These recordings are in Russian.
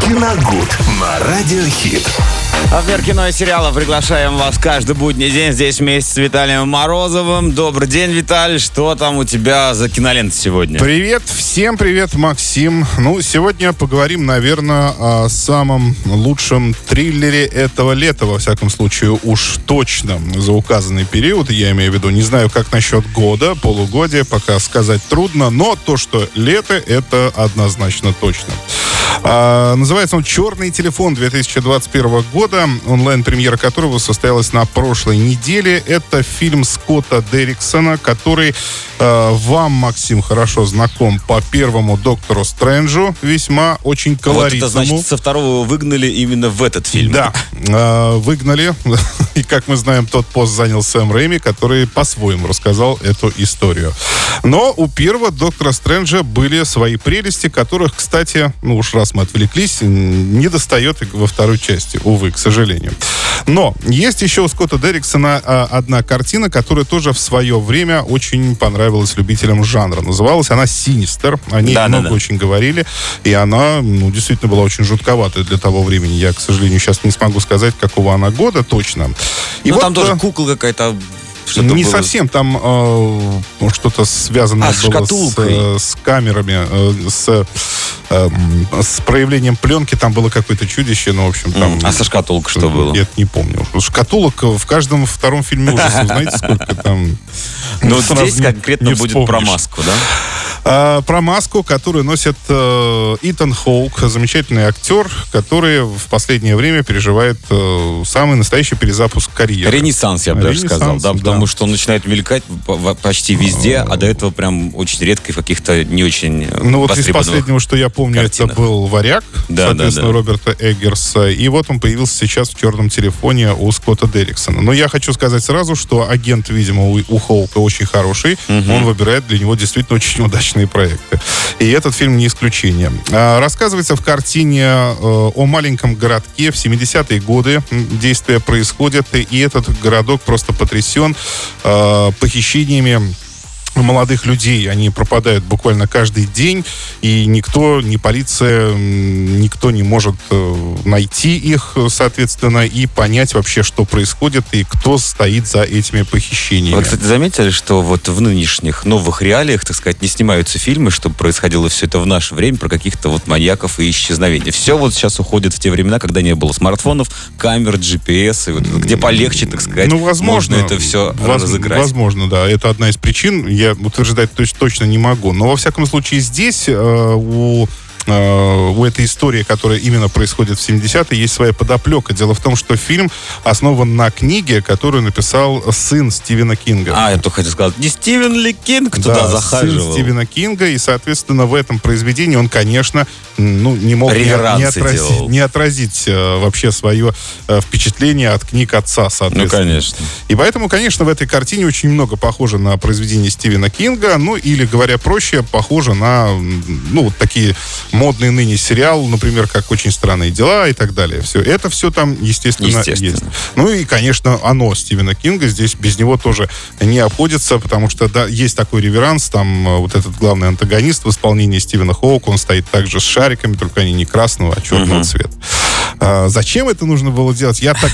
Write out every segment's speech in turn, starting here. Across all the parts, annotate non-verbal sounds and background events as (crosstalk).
Киногуд на Радиохит. А в мир кино и сериалов приглашаем вас каждый будний день здесь вместе с Виталием Морозовым. Добрый день, Виталий. Что там у тебя за кинолента сегодня? Привет, всем привет, Максим. Ну, сегодня поговорим, наверное, о самом лучшем триллере этого лета, во всяком случае, уж точно за указанный период, я имею в виду, не знаю, как насчет года, полугодия, пока сказать трудно, но то, что лето, это однозначно точно. А, называется он «Черный телефон» 2021 года, онлайн-премьера которого состоялась на прошлой неделе. Это фильм Скотта Дерриксона, который э, вам, Максим, хорошо знаком по первому «Доктору Стрэнджу», весьма очень колоритному. Вот это значит, со второго выгнали именно в этот фильм. Да, э, выгнали. (laughs) И, как мы знаем, тот пост занял Сэм Рэйми, который по-своему рассказал эту историю. Но у первого «Доктора Стрэнджа» были свои прелести, которых, кстати, ну уж раз мы отвлеклись, не достает во второй части, увы, к сожалению. Но есть еще у Скотта Дерриксона а, одна картина, которая тоже в свое время очень понравилась любителям жанра. Называлась она «Синистер». О ней Да, да, много да. очень говорили. И она, ну, действительно была очень жутковатой для того времени. Я, к сожалению, сейчас не смогу сказать, какого она года точно. И Ну, вот, там тоже э, кукла какая-то. что-то не было. совсем, там э, что-то связанное А, с было с, шкатулкой. э, с камерами, э, с, э, с проявлением пленки, там было какое-то чудище, ну, в общем, там... А со шкатулкой что было? Я это не помню. Шкатулок в каждом втором фильме ужасов, знаете, сколько там... Ну, здесь конкретно будет про маску, да? А, про маску, которую носит э, Итан Хоук, замечательный актер, который в последнее время переживает э, самый настоящий перезапуск карьеры. Ренессанс, я бы даже сказал, да, да. потому что он начинает мелькать почти везде, а до этого прям очень редко и в каких-то не очень э, Ну вот из последнего, что я помню, картинах. это был «Варяг», Да, соответственно, да, да. Роберта Эггерса. И вот он появился сейчас в «Черном телефоне» у Скотта Дерриксона. Но я хочу сказать сразу, что агент, видимо, у, у Хоука очень хороший. Он выбирает для него действительно очень удачные проекты. И этот фильм не исключение. А, рассказывается в картине э, о маленьком городке. В 70-е годы м, действие происходит, и этот городок просто потрясен э, похищениями молодых людей, они пропадают буквально каждый день, и никто, ни полиция, никто не может э, найти их, соответственно, и понять вообще, что происходит и кто стоит за этими похищениями. Вы, кстати, заметили, что вот в нынешних новых реалиях, так сказать, не снимаются фильмы, чтобы происходило все это в наше время про каких-то вот маньяков и исчезновений. Все вот сейчас уходит в те времена, когда не было смартфонов, камер, GPS, и вот где полегче, так сказать, Ну, возможно. можно это все воз- разыграть. Возможно, да. Это одна из причин. Я утверждать точ- точно не могу. Но, во всяком случае, здесь э, у э, у этой истории, которая именно происходит в 70-е, есть своя подоплека. Дело в том, что фильм основан на книге, которую написал сын Стивена Кинга. А, я только хотел сказать, не Стивен Ли Кинг туда Да, захаживал? сын Стивена Кинга, и, соответственно, в этом произведении он, конечно, ну, не мог не, Реверансы не отразить, делал. не отразить, э, вообще свое э, впечатление от книг отца, Ну, соответственно. конечно. И поэтому, конечно, в этой картине очень много похоже на произведение Стивена Кинга, ну, или, говоря проще, похоже на, ну, вот такие модные ныне сериал, например, как «Очень странные дела» и так далее. Все это все там, естественно, Естественно. есть. Ну и, конечно, оно Стивена Кинга здесь без него тоже не обходится, потому что да, есть такой реверанс, там э, вот этот главный антагонист в исполнении Стивена Хоука, он стоит также с шариками, только они не красного, а черного Мгм. цвета. А, зачем это нужно было делать, я так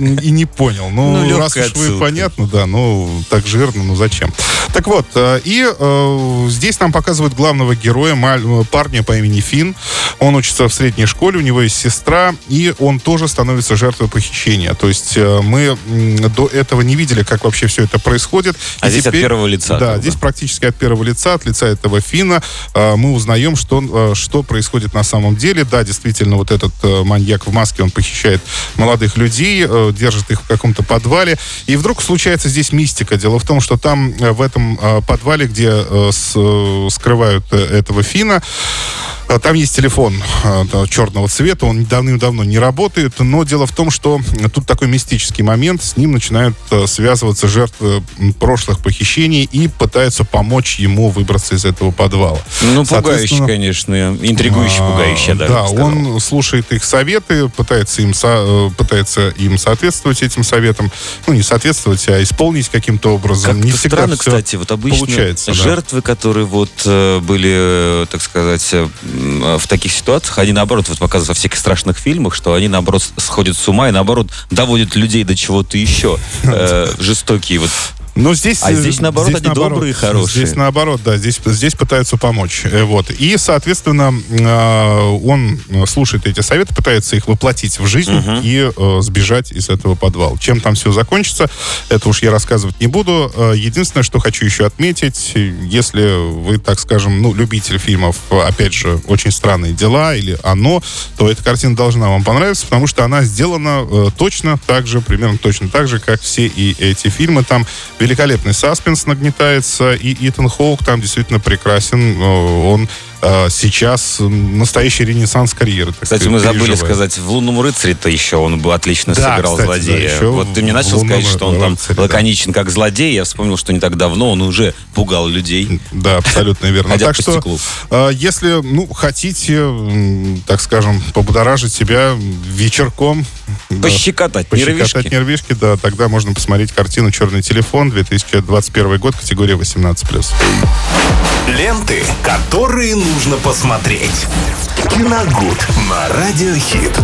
и не понял. Ну, Ну, раз уж вы понятно, да, ну, так жирно, ну зачем? Так вот, э, и э, здесь нам показывают главного героя, маль- парня по имени Финн. Он учится в средней школе, у него есть сестра, и он тоже становится жертвой похищения. То есть э, мы до этого не видели, как вообще все это происходит. А И здесь от первого лица, Да, бы. здесь практически от первого лица, от лица этого Финна, э, мы узнаем, что, э, что происходит на самом деле. Да, действительно, вот этот э, маньяк в маске, он похищает молодых людей, э, держит их в каком-то подвале. И вдруг случается здесь мистика. Дело в том, что там, э, в этом э, подвале, где скрывают этого Фина, Там есть телефон да, черного цвета, он давным-давно не работает, но дело в том, что тут такой мистический момент, с ним начинают э, связываться жертвы прошлых похищений и пытаются помочь ему выбраться из этого подвала. Ну, пугающий, конечно. Интригующий, а, пугающий, я даже Да, сказал. он слушает их советы, пытается им, со- э, пытается им соответствовать этим советам. Ну, не соответствовать, а исполнить каким-то образом. Как-то не всегда странно, кстати, вот обычно получается, да. жертвы, которые вот э, были, так сказать, в таких ситуациях, они наоборот, вот показывают во всяких страшных фильмах, что они наоборот сходят с ума и наоборот доводят людей до чего-то еще. (laughs) Э, Жестокие вот Но здесь, А э, здесь, наоборот, они добрые и хорошие. Здесь наоборот, да, здесь, здесь пытаются помочь. Э, Вот. И, соответственно, э, он слушает эти советы, пытается их воплотить в жизнь и э, сбежать из этого подвала. Чем там все закончится, это уж я рассказывать не буду. Единственное, что хочу еще отметить, если вы, так скажем, ну, любитель фильмов, опять же, «Очень странные дела» или «Оно», то эта картина должна вам понравиться, потому что она сделана точно так же, примерно точно так же, как все и эти фильмы. Там великолепный саспенс нагнетается, и Итан Хоук там действительно прекрасен. Э, Он э, сейчас настоящий ренессанс карьеры. Кстати, сказать, мы забыли переживает. сказать, в «Лунном рыцаре»-то еще он бы отлично Да, сыграл кстати, да, злодея. еще вот ты мне начал «Лунном сказать, что он там рыцаре», да. лаконичен как злодей. Я вспомнил, что не так давно он уже пугал людей. Да, абсолютно верно. Так что, э, если, ну, хотите, так скажем, побудоражить себя вечерком, да, Пощекотать пощекотать нервишки. нервишки, да, тогда можно посмотреть картину «Черный телефон», 2021 год, категория 18+. Ленты, которые нужно посмотреть. Киногуд на Радиохит.